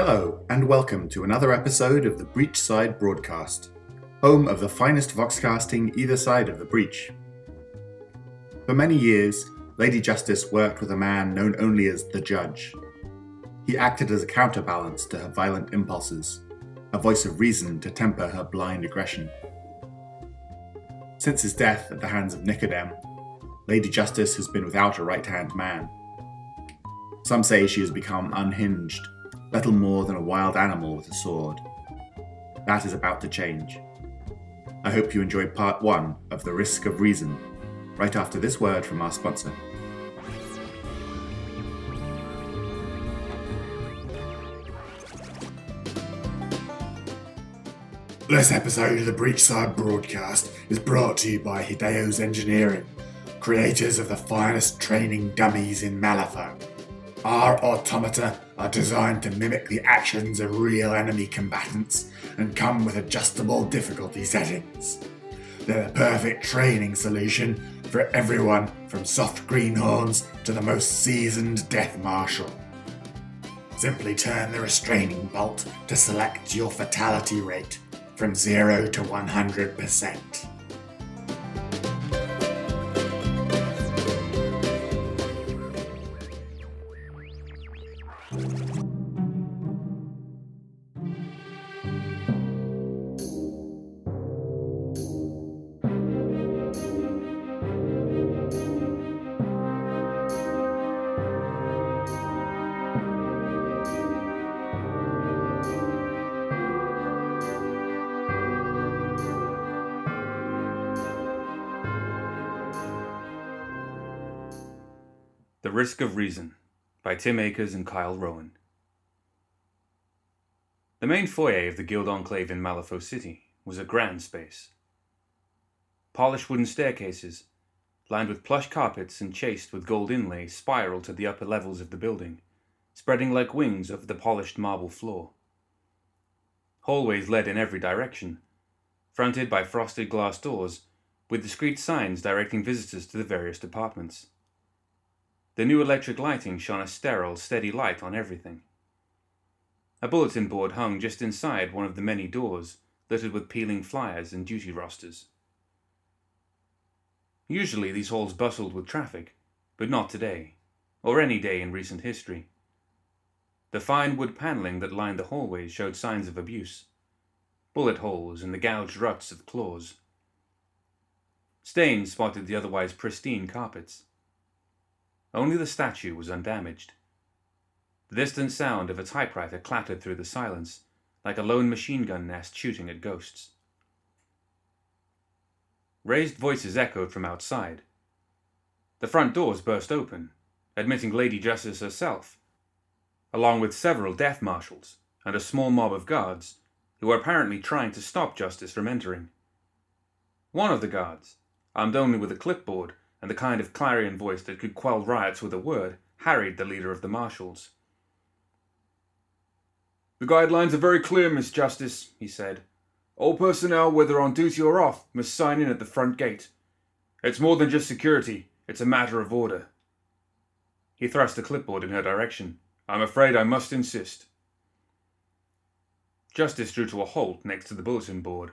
Hello, and welcome to another episode of the Breachside Broadcast, home of the finest voxcasting either side of the breach. For many years, Lady Justice worked with a man known only as the Judge. He acted as a counterbalance to her violent impulses, a voice of reason to temper her blind aggression. Since his death at the hands of Nicodem, Lady Justice has been without a right hand man. Some say she has become unhinged little more than a wild animal with a sword. That is about to change. I hope you enjoyed part one of The Risk of Reason, right after this word from our sponsor. This episode of the Breachside Broadcast is brought to you by Hideo's Engineering, creators of the finest training dummies in Malifaux. Our automata are designed to mimic the actions of real enemy combatants and come with adjustable difficulty settings. They're the perfect training solution for everyone from soft greenhorns to the most seasoned death marshal. Simply turn the restraining bolt to select your fatality rate from 0 to 100%. Risk of Reason by Tim Akers and Kyle Rowan. The main foyer of the Guild Enclave in Malifaux City was a grand space. Polished wooden staircases, lined with plush carpets and chased with gold inlay, spiraled to the upper levels of the building, spreading like wings over the polished marble floor. Hallways led in every direction, fronted by frosted glass doors with discreet signs directing visitors to the various departments. The new electric lighting shone a sterile, steady light on everything. A bulletin board hung just inside one of the many doors, littered with peeling flyers and duty rosters. Usually these halls bustled with traffic, but not today, or any day in recent history. The fine wood paneling that lined the hallways showed signs of abuse bullet holes and the gouged ruts of claws. Stains spotted the otherwise pristine carpets. Only the statue was undamaged. The distant sound of a typewriter clattered through the silence, like a lone machine gun nest shooting at ghosts. Raised voices echoed from outside. The front doors burst open, admitting Lady Justice herself, along with several death marshals and a small mob of guards who were apparently trying to stop Justice from entering. One of the guards, armed only with a clipboard, and the kind of clarion voice that could quell riots with a word, harried the leader of the marshals. The guidelines are very clear, Miss Justice, he said. All personnel, whether on duty or off, must sign in at the front gate. It's more than just security, it's a matter of order. He thrust a clipboard in her direction. I'm afraid I must insist. Justice drew to a halt next to the bulletin board.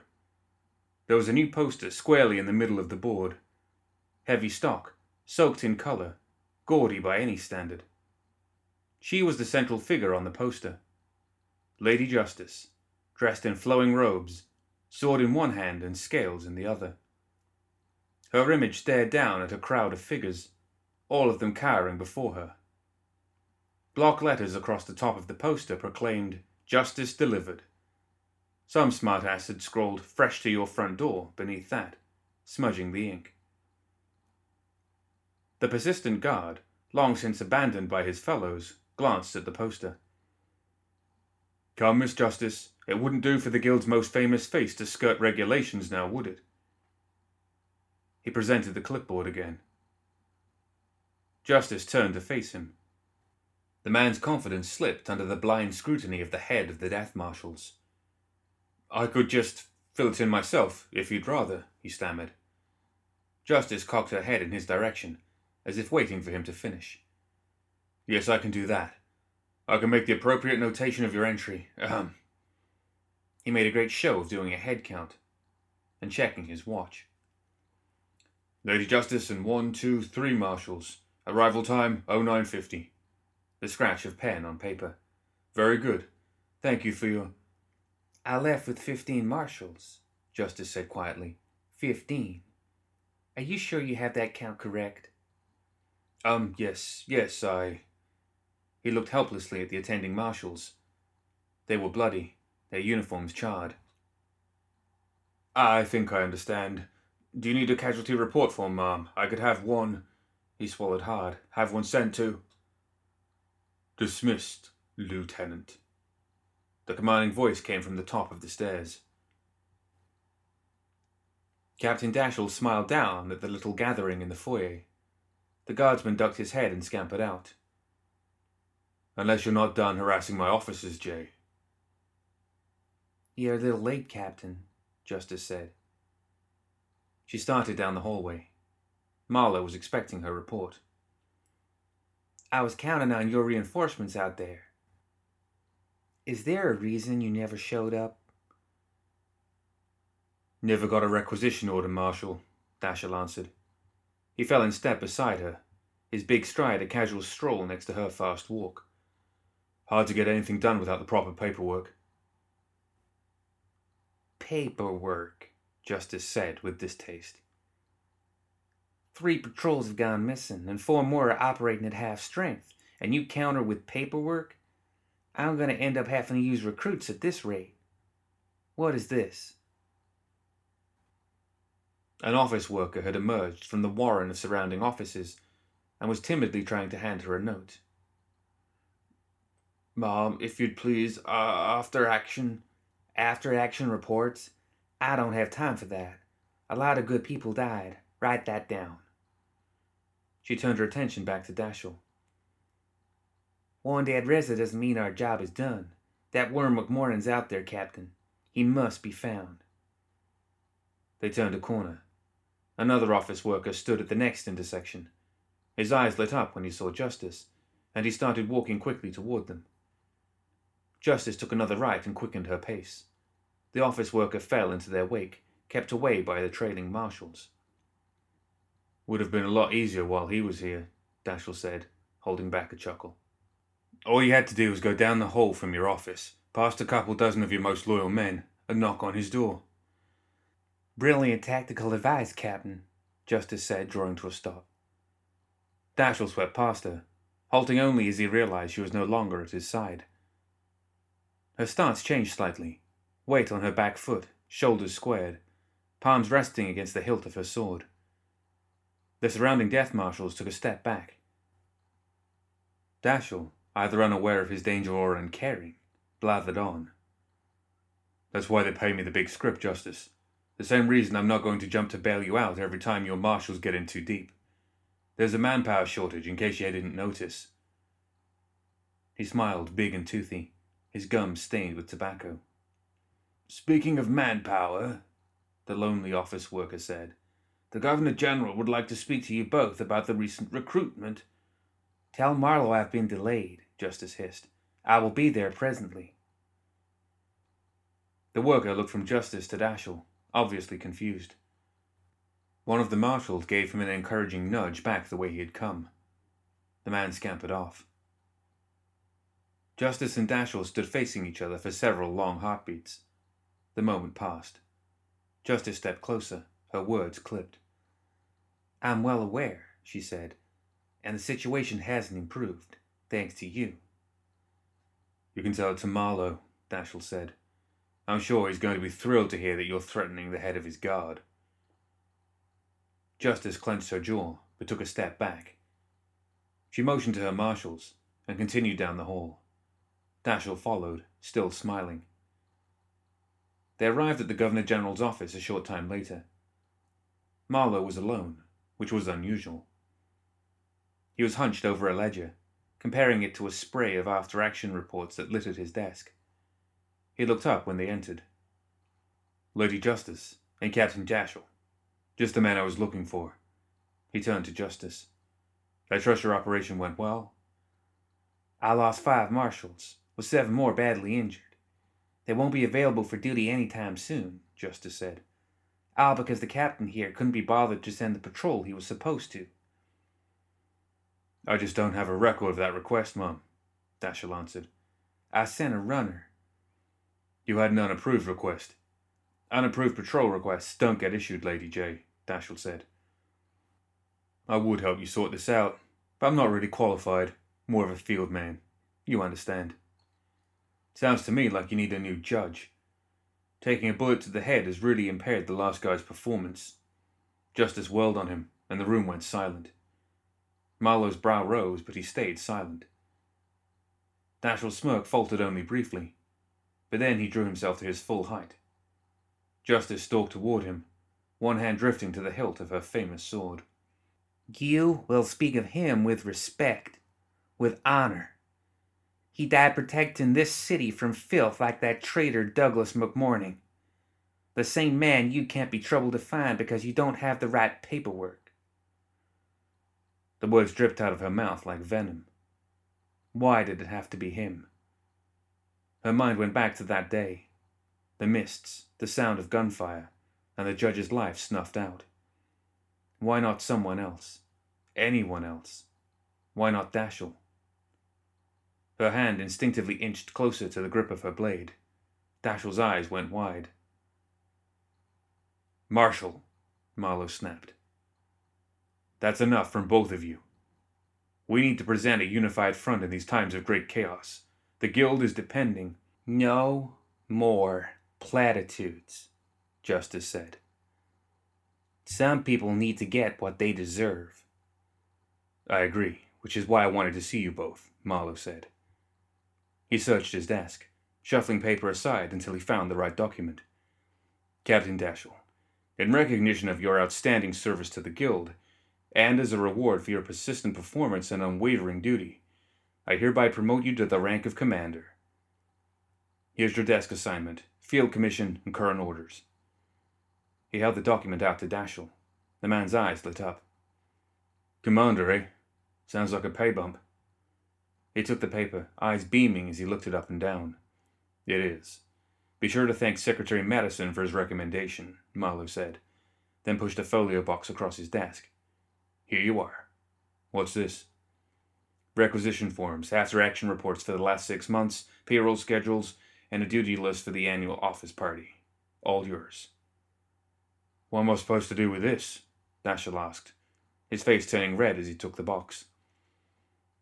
There was a new poster squarely in the middle of the board heavy stock, soaked in colour, gaudy by any standard. She was the central figure on the poster. Lady Justice, dressed in flowing robes, sword in one hand and scales in the other. Her image stared down at a crowd of figures, all of them cowering before her. Block letters across the top of the poster proclaimed Justice Delivered. Some smartass had scrawled Fresh to your front door beneath that, smudging the ink. The persistent guard, long since abandoned by his fellows, glanced at the poster. Come, Miss Justice, it wouldn't do for the Guild's most famous face to skirt regulations now, would it? He presented the clipboard again. Justice turned to face him. The man's confidence slipped under the blind scrutiny of the head of the death marshals. I could just fill it in myself, if you'd rather, he stammered. Justice cocked her head in his direction as if waiting for him to finish. Yes, I can do that. I can make the appropriate notation of your entry. Ahem. He made a great show of doing a head count and checking his watch. Lady Justice and one, two, three marshals. Arrival time 0950. The scratch of pen on paper. Very good. Thank you for your. I left with fifteen marshals, Justice said quietly. Fifteen. Are you sure you have that count correct? Um, yes, yes, I. He looked helplessly at the attending marshals. They were bloody, their uniforms charred. I think I understand. Do you need a casualty report form, ma'am? I could have one. He swallowed hard. Have one sent to. Dismissed, Lieutenant. The commanding voice came from the top of the stairs. Captain Dashel smiled down at the little gathering in the foyer. The guardsman ducked his head and scampered out. Unless you're not done harassing my officers, Jay. You're a little late, Captain, Justice said. She started down the hallway. Marlowe was expecting her report. I was counting on your reinforcements out there. Is there a reason you never showed up? Never got a requisition order, Marshal, Dashel answered. He fell in step beside her, his big stride a casual stroll next to her fast walk. Hard to get anything done without the proper paperwork. Paperwork, Justice said with distaste. Three patrols have gone missing, and four more are operating at half strength, and you counter with paperwork? I'm going to end up having to use recruits at this rate. What is this? An office worker had emerged from the warren of surrounding offices and was timidly trying to hand her a note. Mom, if you'd please, uh, after action. After action reports? I don't have time for that. A lot of good people died. Write that down. She turned her attention back to Dashel. One dead resident doesn't mean our job is done. That worm McMourning's out there, Captain. He must be found. They turned a corner. Another office worker stood at the next intersection. His eyes lit up when he saw Justice, and he started walking quickly toward them. Justice took another right and quickened her pace. The office worker fell into their wake, kept away by the trailing marshals. Would have been a lot easier while he was here, Dashel said, holding back a chuckle. All you had to do was go down the hall from your office, past a couple dozen of your most loyal men, and knock on his door. Brilliant tactical advice, Captain, Justice said, drawing to a stop. Dashel swept past her, halting only as he realized she was no longer at his side. Her stance changed slightly, weight on her back foot, shoulders squared, palms resting against the hilt of her sword. The surrounding death marshals took a step back. Dashel, either unaware of his danger or uncaring, blathered on. That's why they pay me the big scrip, Justice. The same reason I'm not going to jump to bail you out every time your marshals get in too deep. There's a manpower shortage in case you didn't notice. He smiled, big and toothy, his gums stained with tobacco. Speaking of manpower, the lonely office worker said, the Governor General would like to speak to you both about the recent recruitment. Tell Marlowe I've been delayed, Justice hissed. I will be there presently. The worker looked from Justice to Dashel, obviously confused. One of the marshals gave him an encouraging nudge back the way he had come. The man scampered off. Justice and Dashel stood facing each other for several long heartbeats. The moment passed. Justice stepped closer, her words clipped. I'm well aware, she said, and the situation hasn't improved, thanks to you. You can tell it to Marlowe, Dashel said. I'm sure he's going to be thrilled to hear that you're threatening the head of his guard. Justice clenched her jaw, but took a step back. She motioned to her marshals and continued down the hall. Dashel followed, still smiling. They arrived at the Governor General's office a short time later. Marlowe was alone, which was unusual. He was hunched over a ledger, comparing it to a spray of after action reports that littered his desk. He looked up when they entered. Lady Justice and Captain Dashel. Just the man I was looking for. He turned to Justice. I trust your operation went well? I lost five marshals, with seven more badly injured. They won't be available for duty any time soon, Justice said. All because the captain here couldn't be bothered to send the patrol he was supposed to. I just don't have a record of that request, Mum, Dashel answered. I sent a runner. You had an unapproved request. Unapproved patrol requests don't get issued, Lady J, Dashel said. I would help you sort this out, but I'm not really qualified. More of a field man. You understand. Sounds to me like you need a new judge. Taking a bullet to the head has really impaired the last guy's performance. Justice whirled on him, and the room went silent. Marlowe's brow rose, but he stayed silent. Dashel's smirk faltered only briefly, but then he drew himself to his full height. Justice stalked toward him, one hand drifting to the hilt of her famous sword. You will speak of him with respect, with honor. He died protecting this city from filth like that traitor Douglas McMourning. The same man you can't be troubled to find because you don't have the right paperwork. The words dripped out of her mouth like venom. Why did it have to be him? Her mind went back to that day. The mists, the sound of gunfire, and the judge's life snuffed out. Why not someone else? Anyone else? Why not Dashel? Her hand instinctively inched closer to the grip of her blade. Dashel's eyes went wide. Marshal, Marlowe snapped. That's enough from both of you. We need to present a unified front in these times of great chaos. The Guild is depending. No more platitudes, Justice said. Some people need to get what they deserve. I agree, which is why I wanted to see you both, Marlowe said. He searched his desk, shuffling paper aside until he found the right document. Captain Dashel, in recognition of your outstanding service to the Guild, and as a reward for your persistent performance and unwavering duty, I hereby promote you to the rank of Commander. Here's your desk assignment, field commission, and current orders. He held the document out to Dashel. The man's eyes lit up. Commander, eh? Sounds like a pay bump. He took the paper, eyes beaming as he looked it up and down. It is. Be sure to thank Secretary Madison for his recommendation, Marlowe said, then pushed a folio box across his desk. Here you are. What's this? Requisition forms, after action reports for the last six months, payroll schedules, and a duty list for the annual office party. All yours. What am I supposed to do with this? Dashel asked, his face turning red as he took the box.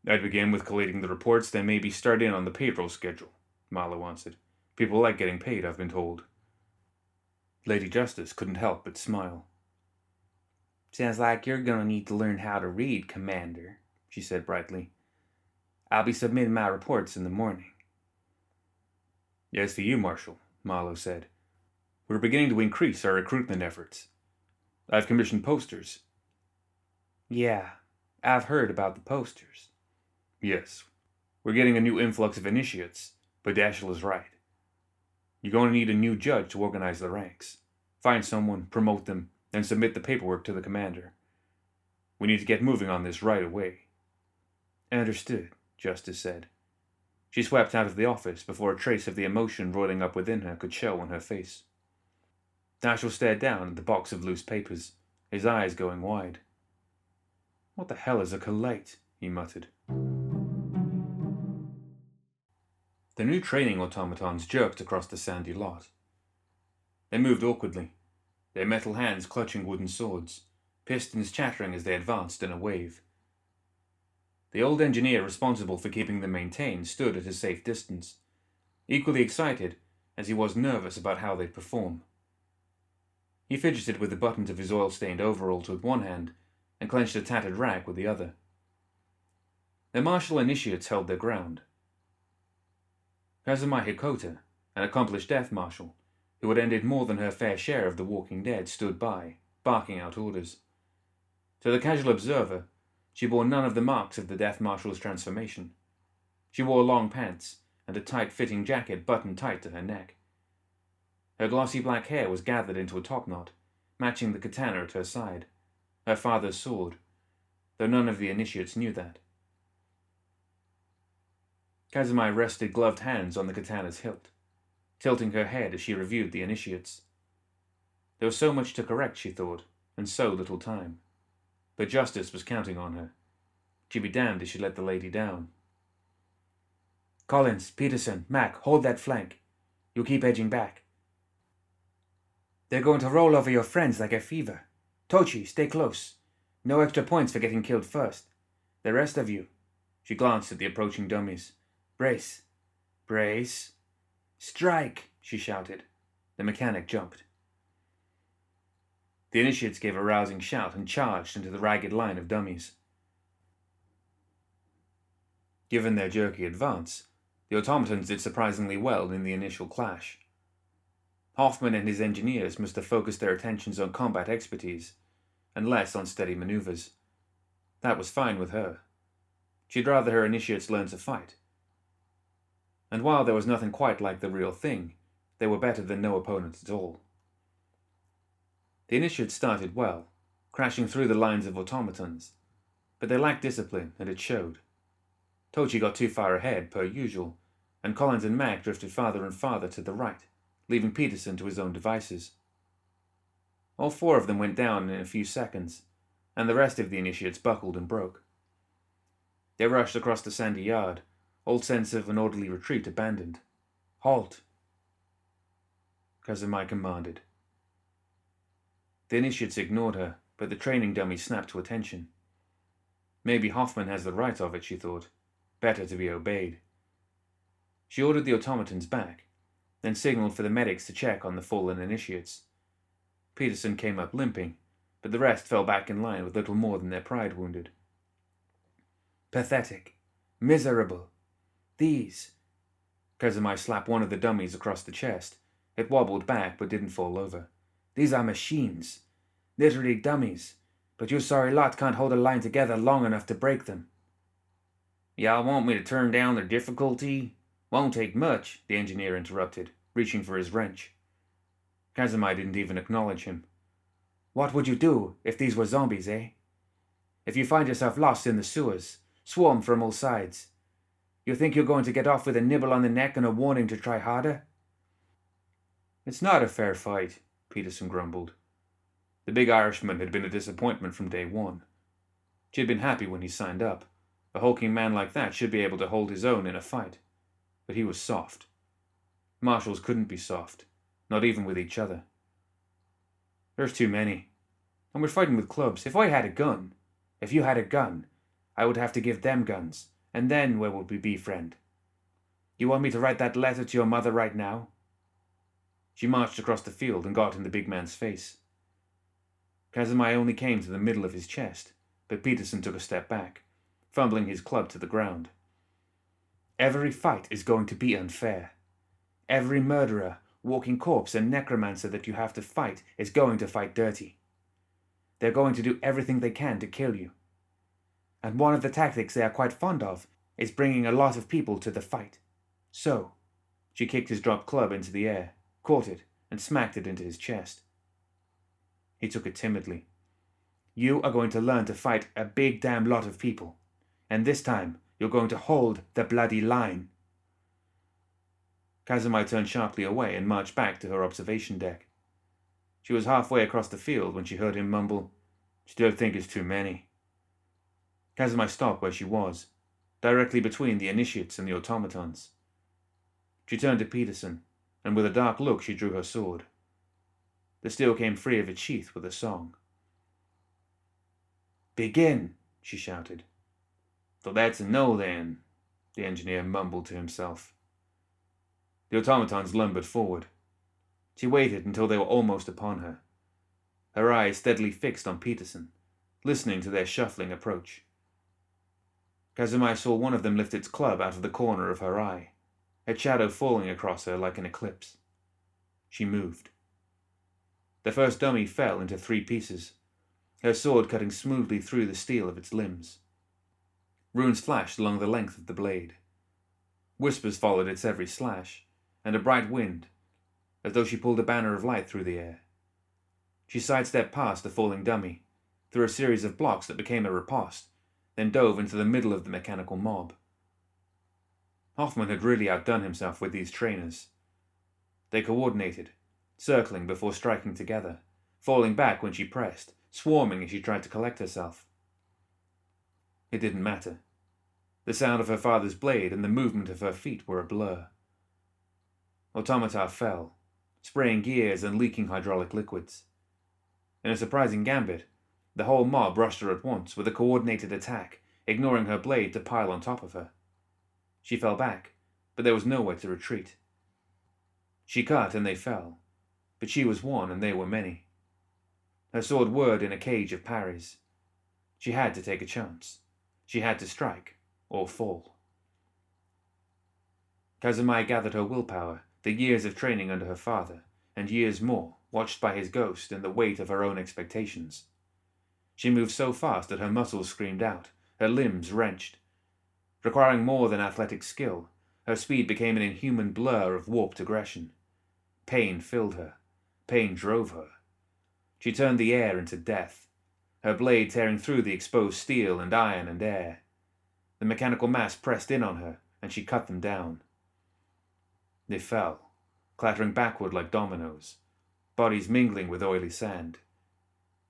I'd begin with collating the reports, then maybe start in on the payroll schedule, Marlowe answered. People like getting paid, I've been told. Lady Justice couldn't help but smile. Sounds like you're gonna need to learn how to read, Commander, she said brightly. I'll be submitting my reports in the morning. Yes, for you, Marshal, Marlowe said. We're beginning to increase our recruitment efforts. I've commissioned posters. Yeah, I've heard about the posters. Yes, we're getting a new influx of initiates, but Dashel is right. You're going to need a new judge to organize the ranks. Find someone, promote them, and submit the paperwork to the commander. We need to get moving on this right away. Understood, Justice said. She swept out of the office before a trace of the emotion roiling up within her could show on her face. Dashel stared down at the box of loose papers, his eyes going wide. What the hell is a collate? he muttered. The new training automatons jerked across the sandy lot. They moved awkwardly, their metal hands clutching wooden swords, pistons chattering as they advanced in a wave. The old engineer responsible for keeping them maintained stood at a safe distance, equally excited as he was nervous about how they'd perform. He fidgeted with the buttons of his oil stained overalls with one hand and clenched a tattered rag with the other. The martial initiates held their ground, Kazuma Hikota, an accomplished death marshal, who had ended more than her fair share of the walking dead, stood by, barking out orders. To the casual observer, she bore none of the marks of the death marshal's transformation. She wore long pants and a tight fitting jacket buttoned tight to her neck. Her glossy black hair was gathered into a topknot, matching the katana at her side, her father's sword, though none of the initiates knew that. Kazumi rested gloved hands on the katana's hilt, tilting her head as she reviewed the initiates. There was so much to correct, she thought, and so little time. But justice was counting on her. She'd be damned if she let the lady down. Collins, Peterson, Mac, hold that flank. You keep edging back. They're going to roll over your friends like a fever. Tochi, stay close. No extra points for getting killed first. The rest of you. She glanced at the approaching dummies. Brace. Brace. Strike, she shouted. The mechanic jumped. The initiates gave a rousing shout and charged into the ragged line of dummies. Given their jerky advance, the automatons did surprisingly well in the initial clash. Hoffman and his engineers must have focused their attentions on combat expertise, and less on steady maneuvers. That was fine with her. She'd rather her initiates learn to fight. And while there was nothing quite like the real thing, they were better than no opponents at all. The initiates started well, crashing through the lines of automatons, but they lacked discipline, and it showed. Tochi got too far ahead, per usual, and Collins and Mac drifted farther and farther to the right, leaving Peterson to his own devices. All four of them went down in a few seconds, and the rest of the initiates buckled and broke. They rushed across the sandy yard, all sense of an orderly retreat abandoned. Halt! Kazumi commanded. The initiates ignored her, but the training dummy snapped to attention. Maybe Hoffman has the right of it, she thought. Better to be obeyed. She ordered the automatons back, then signaled for the medics to check on the fallen initiates. Peterson came up limping, but the rest fell back in line with little more than their pride wounded. Pathetic. Miserable. These. Kazumi slapped one of the dummies across the chest. It wobbled back but didn't fall over. These are machines. Literally dummies. But your sorry lot can't hold a line together long enough to break them. Y'all want me to turn down their difficulty? Won't take much, the engineer interrupted, reaching for his wrench. Kazumi didn't even acknowledge him. What would you do if these were zombies, eh? If you find yourself lost in the sewers, swarmed from all sides, you think you're going to get off with a nibble on the neck and a warning to try harder? It's not a fair fight, Peterson grumbled. The big Irishman had been a disappointment from day one. She had been happy when he signed up. A hulking man like that should be able to hold his own in a fight. But he was soft. Marshals couldn't be soft, not even with each other. There's too many. And we're fighting with clubs. If I had a gun, if you had a gun, I would have to give them guns, and then where would we be, friend? You want me to write that letter to your mother right now? She marched across the field and got in the big man's face. Kazumi only came to the middle of his chest, but Peterson took a step back, fumbling his club to the ground. Every fight is going to be unfair. Every murderer, walking corpse, and necromancer that you have to fight is going to fight dirty. They're going to do everything they can to kill you. And one of the tactics they are quite fond of is bringing a lot of people to the fight. So, she kicked his dropped club into the air, caught it, and smacked it into his chest. He took it timidly. You are going to learn to fight a big damn lot of people, and this time you're going to hold the bloody line. Kazumi turned sharply away and marched back to her observation deck. She was halfway across the field when she heard him mumble, Still think it's too many. Kazumi stopped where she was, directly between the initiates and the automatons. She turned to Peterson and with a dark look she drew her sword. The steel came free of its sheath with a song. Begin, she shouted. So that's a no then, the engineer mumbled to himself. The automatons lumbered forward. She waited until they were almost upon her, her eyes steadily fixed on Peterson, listening to their shuffling approach. Kazumi saw one of them lift its club out of the corner of her eye its shadow falling across her like an eclipse. She moved. The first dummy fell into three pieces, her sword cutting smoothly through the steel of its limbs. Runes flashed along the length of the blade. Whispers followed its every slash, and a bright wind, as though she pulled a banner of light through the air. She sidestepped past the falling dummy, through a series of blocks that became a riposte, then dove into the middle of the mechanical mob. Hoffman had really outdone himself with these trainers. They coordinated, circling before striking together, falling back when she pressed, swarming as she tried to collect herself. It didn't matter. The sound of her father's blade and the movement of her feet were a blur. Automata fell, spraying gears and leaking hydraulic liquids. In a surprising gambit, the whole mob rushed her at once with a coordinated attack, ignoring her blade to pile on top of her. She fell back, but there was nowhere to retreat. She cut and they fell, but she was one and they were many. Her sword whirred in a cage of parries. She had to take a chance. She had to strike, or fall. Kazumai gathered her willpower, the years of training under her father, and years more, watched by his ghost and the weight of her own expectations. She moved so fast that her muscles screamed out, her limbs wrenched. Requiring more than athletic skill, her speed became an inhuman blur of warped aggression. Pain filled her. Pain drove her. She turned the air into death, her blade tearing through the exposed steel and iron and air. The mechanical mass pressed in on her, and she cut them down. They fell, clattering backward like dominoes, bodies mingling with oily sand.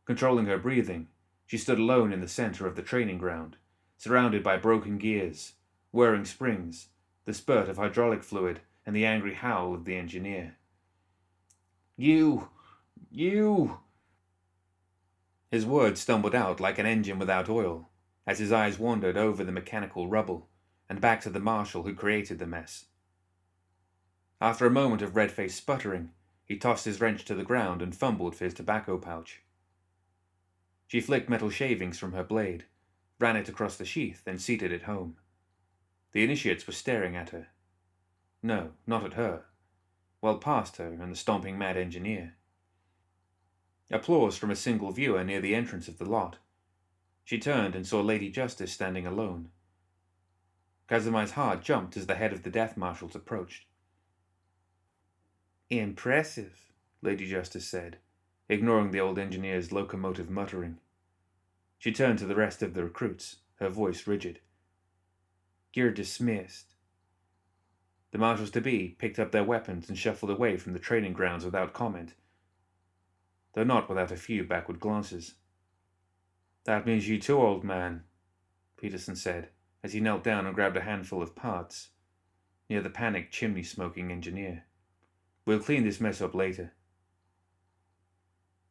Controlling her breathing, she stood alone in the center of the training ground, surrounded by broken gears, whirring springs, the spurt of hydraulic fluid, and the angry howl of the engineer. You! You! His words stumbled out like an engine without oil, as his eyes wandered over the mechanical rubble and back to the marshal who created the mess. After a moment of red faced sputtering, he tossed his wrench to the ground and fumbled for his tobacco pouch. She flicked metal shavings from her blade, ran it across the sheath, and seated it home. The initiates were staring at her. No, not at her. Well past her and the stomping mad engineer. Applause from a single viewer near the entrance of the lot. She turned and saw Lady Justice standing alone. Kazumai's heart jumped as the head of the death marshals approached. Impressive, Lady Justice said, ignoring the old engineer's locomotive muttering. She turned to the rest of the recruits, her voice rigid. You're dismissed. The marshals to be picked up their weapons and shuffled away from the training grounds without comment, though not without a few backward glances. That means you too, old man, Peterson said, as he knelt down and grabbed a handful of parts near the panicked chimney smoking engineer. We'll clean this mess up later.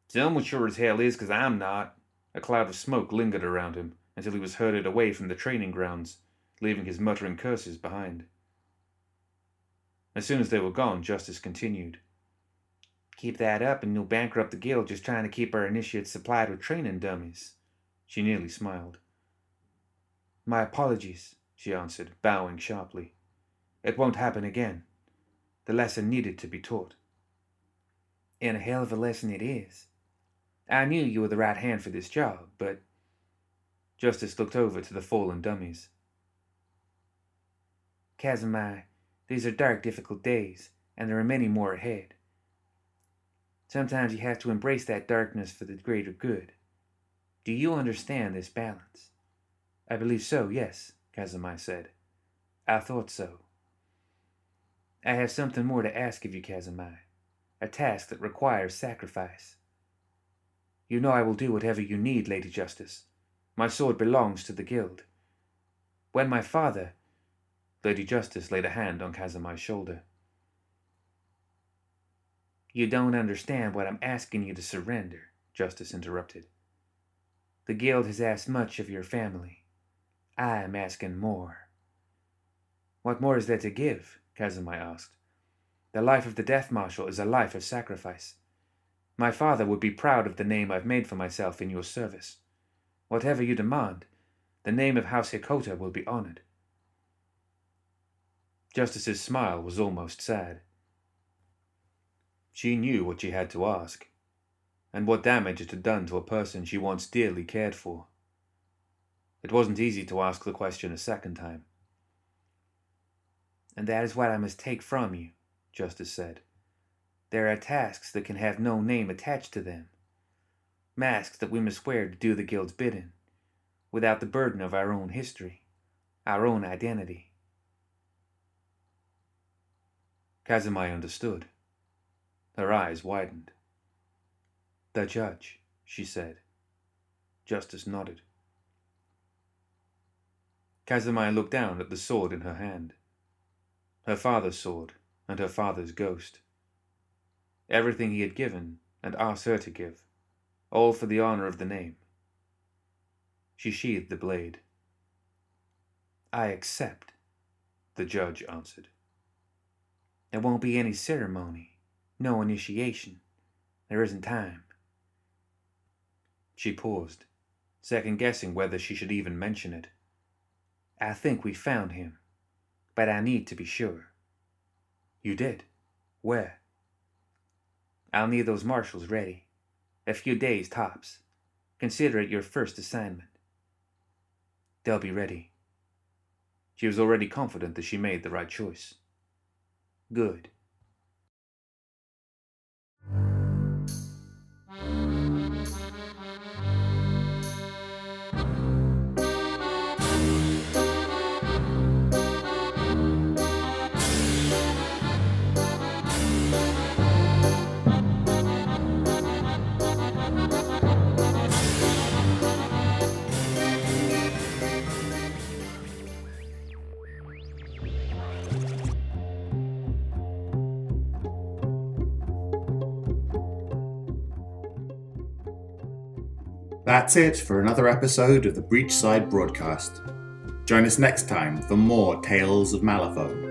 Someone sure as hell is, 'cause I'm not. A cloud of smoke lingered around him until he was herded away from the training grounds, leaving his muttering curses behind. As soon as they were gone, Justice continued. Keep that up and you'll bankrupt the guild just trying to keep our initiates supplied with training dummies. She nearly smiled. My apologies, she answered, bowing sharply. It won't happen again. The lesson needed to be taught. And a hell of a lesson it is. I knew you were the right hand for this job, but. Justice looked over to the fallen dummies. Kazumai, these are dark, difficult days, and there are many more ahead. Sometimes you have to embrace that darkness for the greater good. Do you understand this balance? I believe so, yes, Kazumai said. I thought so. I have something more to ask of you, Kazumai. A task that requires sacrifice. You know I will do whatever you need, Lady Justice. My sword belongs to the guild. When my father... Lady Justice laid a hand on Kazumai's shoulder. You don't understand what I'm asking you to surrender, Justice interrupted. The guild has asked much of your family. I am asking more. What more is there to give? Kazumai asked. The life of the Death Marshal is a life of sacrifice. My father would be proud of the name I've made for myself in your service. Whatever you demand, the name of House Hikota will be honored. Justice's smile was almost sad. She knew what she had to ask, and what damage it had done to a person she once dearly cared for. It wasn't easy to ask the question a second time. And that is what I must take from you, Justice said. There are tasks that can have no name attached to them, masks that we must wear to do the guild's bidding, without the burden of our own history, our own identity. Kazumai understood. Her eyes widened. The judge, she said. Justice nodded. Kazumai looked down at the sword in her hand. Her father's sword and her father's ghost. Everything he had given and asked her to give, all for the honor of the name. She sheathed the blade. I accept, the judge answered. There won't be any ceremony, no initiation. There isn't time. She paused, second guessing whether she should even mention it. I think we found him, but I need to be sure. You did? Where? I'll need those marshals ready. A few days tops. Consider it your first assignment. They'll be ready. She was already confident that she made the right choice. Good. That's it for another episode of the Breachside broadcast. Join us next time for more Tales of Malifaux.